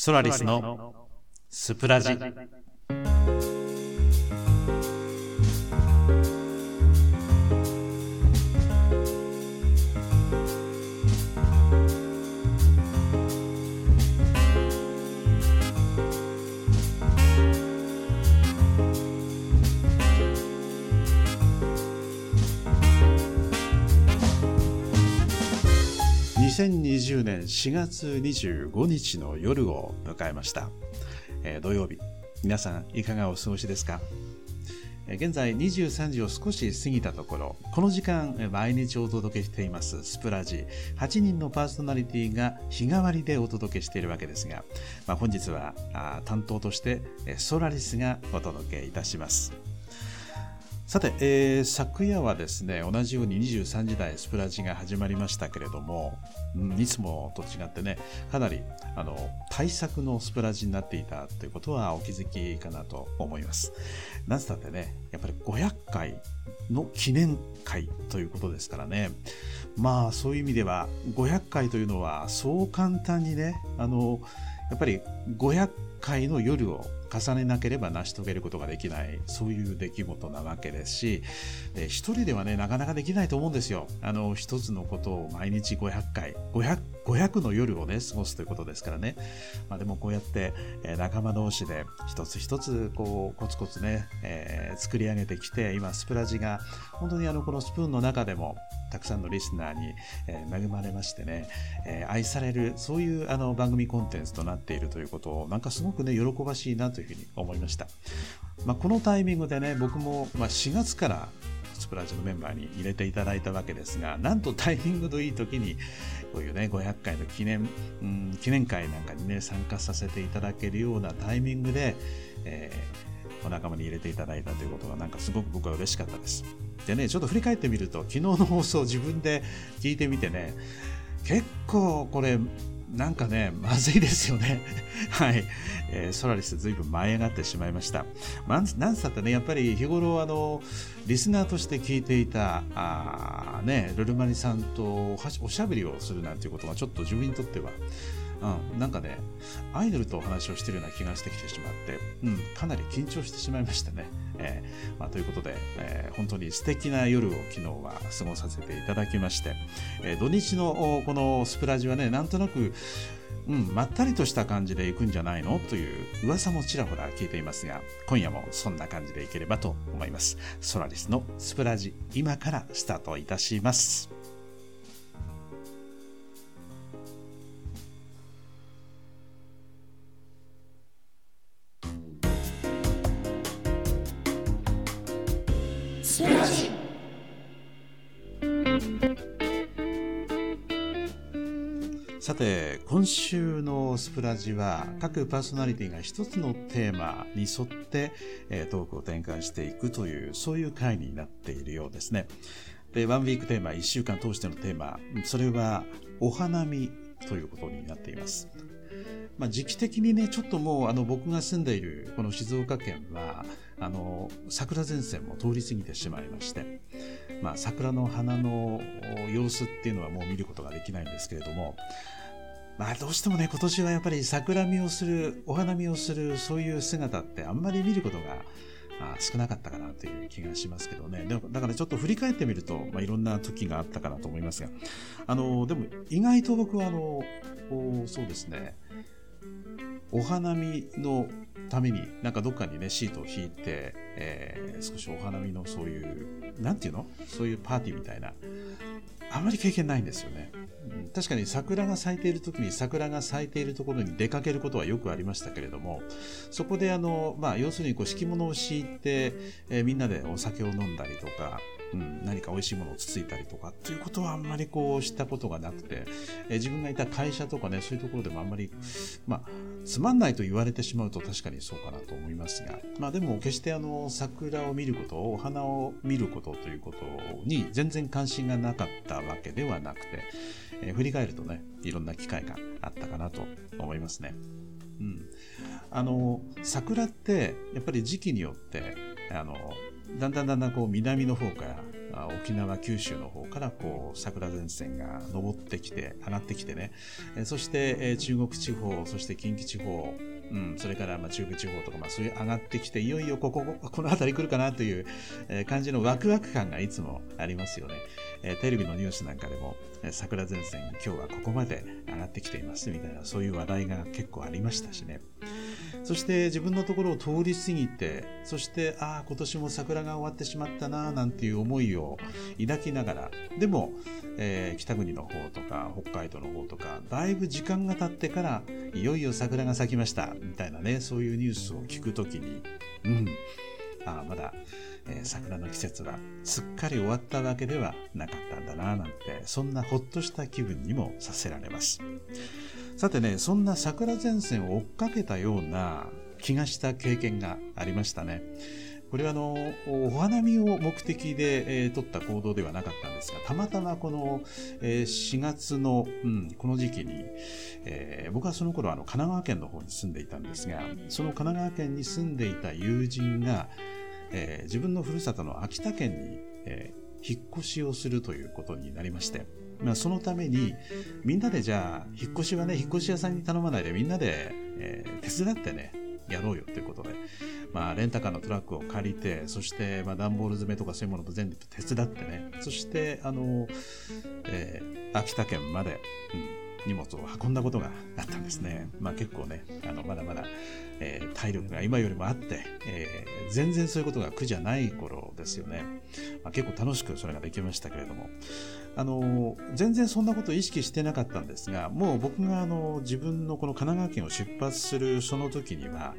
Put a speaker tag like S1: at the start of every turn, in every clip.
S1: ソラリスのスプラジ。2020年4月25日の夜を迎えました、えー、土曜日皆さんいかがお過ごしですか？現在23時を少し過ぎたところ、この時間毎日お届けしていますスプラジ。8人のパーソナリティが日替わりでお届けしているわけですが、まあ、本日は担当としてソラリスがお届けいたします。さて、えー、昨夜はですね、同じように23時台スプラジが始まりましたけれども、うん、いつもと違ってね、かなりあの対策のスプラジになっていたということはお気づきかなと思います。なぜだってね、やっぱり500回の記念会ということですからね、まあそういう意味では500回というのはそう簡単にね、あの、やっぱり500回の夜を重ねなければ成し遂げることができない、そういう出来事なわけですし、え一人ではね、なかなかできないと思うんですよ。あの、一つのことを毎日500回、500 500の夜をね、過ごすということですからね。まあでもこうやって、え、仲間同士で一つ一つこうコツコツね、えー、作り上げてきて、今スプラジが本当にあのこのスプーンの中でもたくさんのリスナーに、えー、恵まれましてね、え愛される、そういうあの番組コンテンツとなっているということを、なんかすごくね、喜ばしいなというふうに思いました。まあ、このタイミングでね、僕も、まあ、4月からスプラジのメンバーに入れていただいたわけですが、なんとタイミングのいい時に、こういうね、500回の記念、うん、記念会なんかにね、参加させていただけるようなタイミングで、えー、お仲間に入れていただいたということが、なんかすごく僕は嬉しかったです。でね、ちょっと振り返ってみると、昨日の放送自分で聞いてみてね、結構これなんかね、まずいですよね。はい。えー、ソラリスずいぶん舞い上がってしまいました。ま、なんつったってね、やっぱり日頃、あの、リスナーとして聞いていた、あね、ルルマニさんとおしゃべりをするなんていうことがちょっと自分にとっては、うん、なんかね、アイドルとお話をしてるような気がしてきてしまって、うん、かなり緊張してしまいましたね。えーまあ、ということで、えー、本当に素敵な夜を昨日は過ごさせていただきまして、えー、土日のこのスプラジはね、なんとなく、うん、まったりとした感じで行くんじゃないの？という噂もちらほら聞いていますが、今夜もそんな感じでいければと思います。ソラリスのスプラジ、今からスタートいたします。さて、今週のスプラジは各パーソナリティが一つのテーマに沿って、えトークを展開していくという、そういう回になっているようですね。で、ワンウィークテーマ、一週間通してのテーマ、それはお花見ということになっています。まあ、時期的にね、ちょっともうあの僕が住んでいるこの静岡県は、あの、桜前線も通り過ぎてしまいまして、まあ、桜の花の様子っていうのはもう見ることができないんですけれども、まあどうしてもね、今年はやっぱり桜見をする、お花見をする、そういう姿ってあんまり見ることがあ少なかったかなという気がしますけどね。でもだからちょっと振り返ってみると、まあ、いろんな時があったかなと思いますが、あの、でも意外と僕はあの、そうですね、お花見のために、なんかどっかにね、シートを引いて、えー、少しお花見のそういう、なんていうの？そういうパーティーみたいな、あまり経験ないんですよね。うん、確かに桜が咲いている時に桜が咲いているところに出かけることはよくありましたけれども、そこであの、まあ、要するにこう敷物を敷いて、えー、みんなでお酒を飲んだりとか、うん、何か美味しいものをつついたりとかっていうことはあんまりこう知ったことがなくて、え、自分がいた会社とかね、そういうところでもあんまり、まあ、つまんないと言われてしまうと確かにそうかなと思いますが、まあでも決してあの、桜を見ること、お花を見ることということに全然関心がなかったわけではなくて、えー、振り返るとね、いろんな機会があったかなと思いますね。うん。あの、桜ってやっぱり時期によって、あの、だんだんだんだんこう南の方から沖縄、九州の方からこう桜前線が上ってきて、上がってきてね、そして中国地方、そして近畿地方、うん、それからまあ中国地方とか、まあ、そういう上がってきて、いよいよここ、この辺り来るかなという感じのワクワク感がいつもありますよね。テレビのニュースなんかでも、桜前線、今日はここまで上がってきていますみたいな、そういう話題が結構ありましたしね。そして自分のところを通り過ぎて、そしてああ、今年も桜が終わってしまったな、なんていう思いを抱きながら、でも、えー、北国の方とか北海道の方とか、だいぶ時間が経ってから、いよいよ桜が咲きました、みたいなね、そういうニュースを聞くときに、うん、ああ、まだ、えー、桜の季節はすっかり終わったわけではなかったんだな、なんて、そんなほっとした気分にもさせられます。さてね、そんな桜前線を追っかけたような気がした経験がありましたね。これはあの、お花見を目的で、えー、取った行動ではなかったんですが、たまたまこの、えー、4月の、うん、この時期に、えー、僕はその頃あの神奈川県の方に住んでいたんですが、その神奈川県に住んでいた友人が、えー、自分のふるさとの秋田県に、えー、引っ越しをするということになりまして、まあ、そのために、みんなでじゃあ、引っ越しはね、引っ越し屋さんに頼まないで、みんなで、えー、手伝ってね、やろうよということで、まあ、レンタカーのトラックを借りて、そして、まあ、段ボール詰めとかそういうものと全部手伝ってね、そして、あの、えー、秋田県まで、うん荷物を運んだことがあったんですね。まあ結構ね、あの、まだまだ、えー、体力が今よりもあって、えー、全然そういうことが苦じゃない頃ですよね。まあ、結構楽しくそれができましたけれども、あの、全然そんなことを意識してなかったんですが、もう僕があの、自分のこの神奈川県を出発するその時には、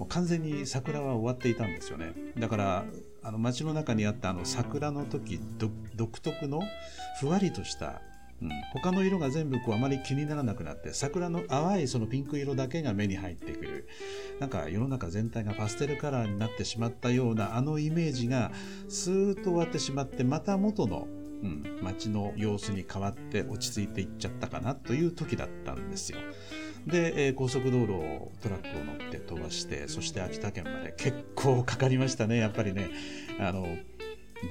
S1: もう完全に桜は終わっていたんですよね。だから、あの街の中にあったあの桜の時独特のふわりとしたうん、他の色が全部こうあまり気にならなくなって桜の淡いそのピンク色だけが目に入ってくるなんか世の中全体がパステルカラーになってしまったようなあのイメージがスーッと終わってしまってまた元の、うん、街の様子に変わって落ち着いていっちゃったかなという時だったんですよ。で、えー、高速道路をトラックを乗って飛ばしてそして秋田県まで結構かかりましたねやっぱりねあの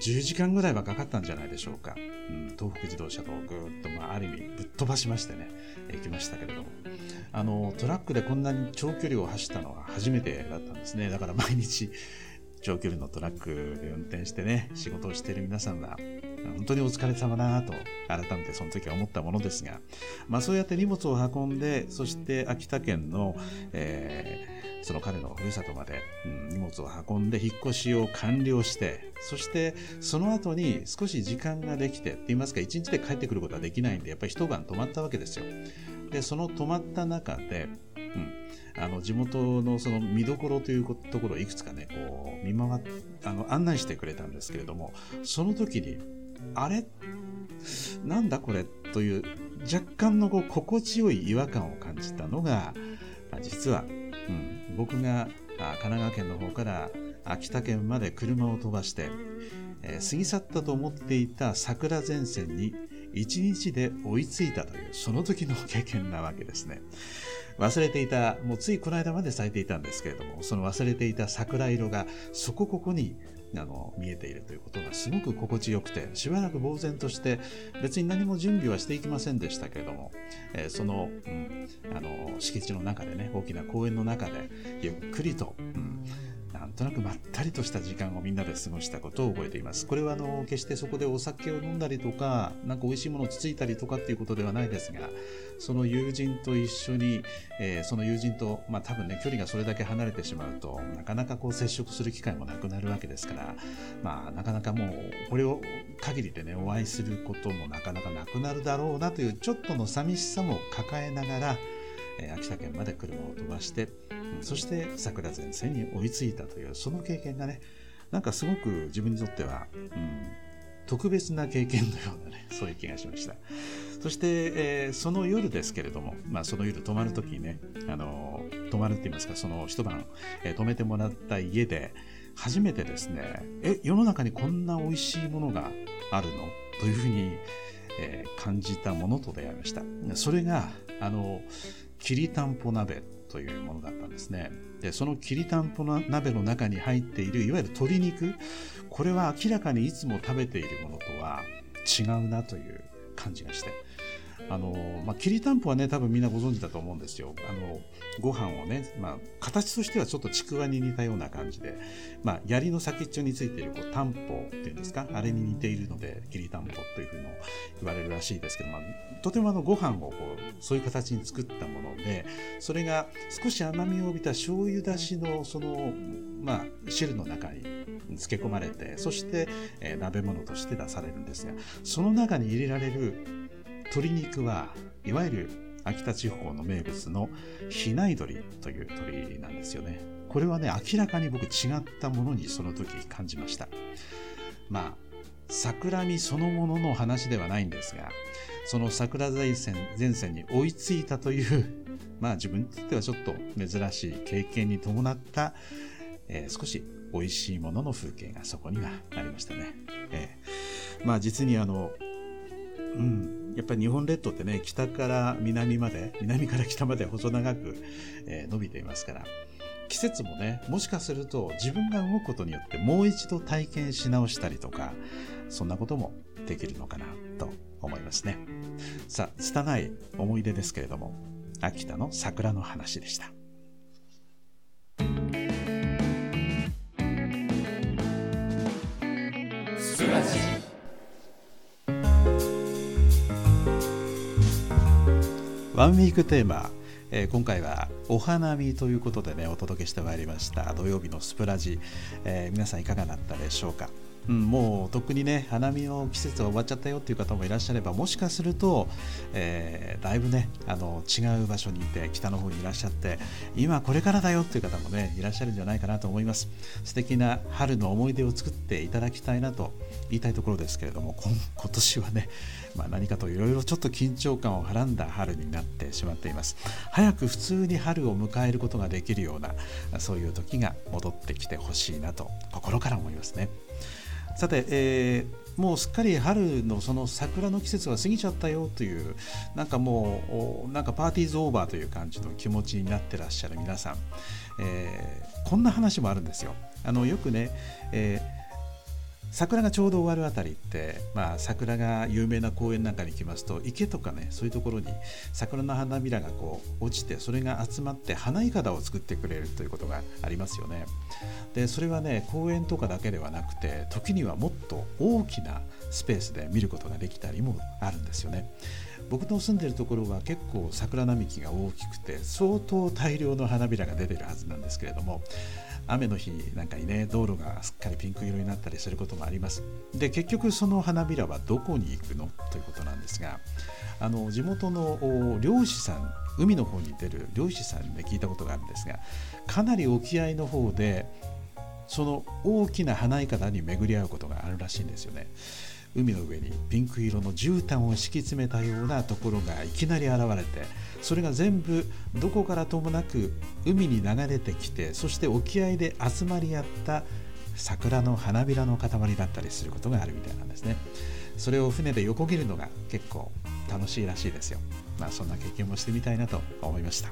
S1: 10時間ぐらいはかかったんじゃないでしょうか。うん、東北自動車とぐーっと、まあ、ある意味ぶっ飛ばしましてね、行きましたけれども、あの、トラックでこんなに長距離を走ったのは初めてだったんですね。だから毎日、長距離のトラックで運転してね、仕事をしている皆さんは、本当にお疲れ様だなと、改めてその時は思ったものですが、まあそうやって荷物を運んで、そして秋田県の、えーその彼のふるさとまで、うん、荷物を運んで引っ越しを完了して、そしてその後に少し時間ができて、って言いますか、一日で帰ってくることはできないんで、やっぱり一晩泊まったわけですよ。で、その泊まった中で、うん、あの地元のその見どころというところをいくつかね、こう見回っあの案内してくれたんですけれども、その時に、あれ？なんだこれ？という若干のこう心地よい違和感を感じたのが、実はうん、僕が神奈川県の方から秋田県まで車を飛ばして、えー、過ぎ去ったと思っていた桜前線に一日で追いついたというその時の経験なわけですね。忘れていた、もうついこの間まで咲いていたんですけれども、その忘れていた桜色がそこここにあの見えているということがすごく心地よくてしばらく呆然として別に何も準備はしていきませんでしたけれども、えー、その,、うん、あの敷地の中でね大きな公園の中でゆっくりと、うんなんとなくまったりとした時間をみんなで過ごしたことを覚えています。これはあの決してそこでお酒を飲んだりとか、なんか美味しいものをつついたりとかっていうことではないですが、その友人と一緒に、えー、その友人と、まあ多分ね、距離がそれだけ離れてしまうと、なかなかこう接触する機会もなくなるわけですから、まあなかなかもう、これを限りでね、お会いすることもなかなかなくなるだろうなという、ちょっとの寂しさも抱えながら、え、秋田県まで車を飛ばして、そして桜前線に追いついたという、その経験がね、なんかすごく自分にとっては、うん、特別な経験のようなね、そういう気がしました。そして、えー、その夜ですけれども、まあその夜泊まるときにね、あの、泊まるって言いますか、その一晩、えー、泊めてもらった家で、初めてですね、え、世の中にこんな美味しいものがあるの？というふうに、えー、感じたものと出会いました。それが、あの、きりたんぽ鍋というものだったんですね。で、そのきりたんぽの鍋の中に入っているいわゆる鶏肉、これは明らかにいつも食べているものとは違うなという感じがして、あの、まあ、きりたんぽはね、多分みんなご存知だと思うんですよ。あの、ご飯をね、まあ、形としてはちょっとちくわに似たような感じで、まあ、槍の先っちょについているこう担保っていうんですか、あれに似ているので、きりたんぽというふうに言われるらしいですけど、まあ、とてもあの、ご飯をこう、そういう形に作ったもので、それが少し甘みを帯びた醤油だしの、その、まあ、汁の中に漬け込まれて、そして、えー、鍋物として出されるんですが、その中に入れられる鶏肉はいわゆる秋田地方の名物の比内鶏という鶏なんですよね。これはね、明らかに僕違ったものにその時感じました。まあ、桜見そのものの話ではないんですが、その桜前線前線に追いついたという、まあ自分にとってはちょっと珍しい経験に伴った、えー、少し美味しいものの風景がそこにはありましたね。えー、まあ実にあの、うん、やっぱり日本列島ってね、北から南まで、南から北まで細長く、えー、伸びていますから、季節もね、もしかすると自分が動くことによってもう一度体験し直したりとか、そんなこともできるのかなと思いますね。さあ、拙い思い出ですけれども、秋田の桜の話でした。ワンウィークテーマ、えー、今回はお花見ということでねお届けしてまいりました。土曜日のスプラジ、えー、皆さんいかがだったでしょうか？うん、もうとっくにね花見の季節が終わっちゃったよっていう方もいらっしゃればもしかすると、えー、だいぶねあの違う場所にいて北の方にいらっしゃって今これからだよっていう方もねいらっしゃるんじゃないかなと思います素敵な春の思い出を作っていただきたいなと言いたいところですけれども今年はね、まあ、何かといろいろちょっと緊張感をはらんだ春になってしまっています早く普通に春を迎えることができるようなそういう時が戻ってきてほしいなと心から思いますね。さて、えー、もうすっかり春のその桜の季節は過ぎちゃったよというなんかもうなんかパーティーズオーバーという感じの気持ちになってらっしゃる皆さん、えー、こんな話もあるんですよ。あのよくね、えー桜がちょうど終わるあたりって、まあ、桜が有名な公園なんかに行きますと池とかねそういうところに桜の花びらがこう落ちてそれが集まって花いかだを作ってくれるということがありますよね。でそれはね公園とかだけではなくて時にはもっと大きなスペースで見ることができたりもあるんですよね。僕の住んでるところは結構桜並木が大きくて相当大量の花びらが出てるはずなんですけれども雨の日なんかにね道路がすっかりピンク色になったりすることもありますで結局その花びらはどこに行くの？ということなんですがあの地元の漁師さん海の方に出る漁師さんで、聞いたことがあるんですがかなり沖合の方でその大きな花いかだに巡り合うことがあるらしいんですよね。海の上にピンク色の絨毯を敷き詰めたようなところがいきなり現れてそれが全部どこからともなく海に流れてきてそして沖合で集まり合った桜の花びらの塊だったりすることがあるみたいなんですね。それを船で横切るのが結構楽しいらしいですよ。まあそんな経験もしてみたいなと思いました。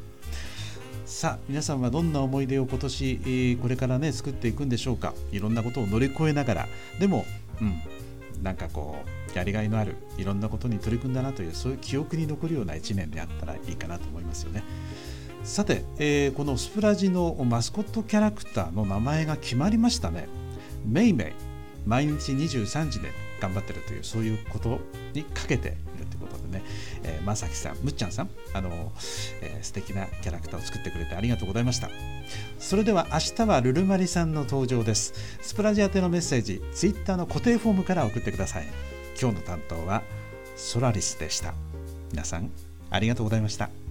S1: さあ皆さんはどんな思い出を今年これからね作っていくんでしょうか。いろんなことを乗り越えながら。でもうんなんかこうやりがいのあるいろんなことに取り組んだなというそういう記憶に残るような一年であったらいいかなと思いますよね。さて、えー、このスプラジのマスコットキャラクターの名前が決まりましたね。メイメイ毎日23時で頑張ってるというそういうことにかけてことでね、えー、まさきさん、むっちゃんさん、あの、えー、素敵なキャラクターを作ってくれてありがとうございました。それでは明日はルルマリさんの登場です。スプラジアテのメッセージ、ツイッターの固定フォームから送ってください。今日の担当はソラリスでした。皆さん、ありがとうございました。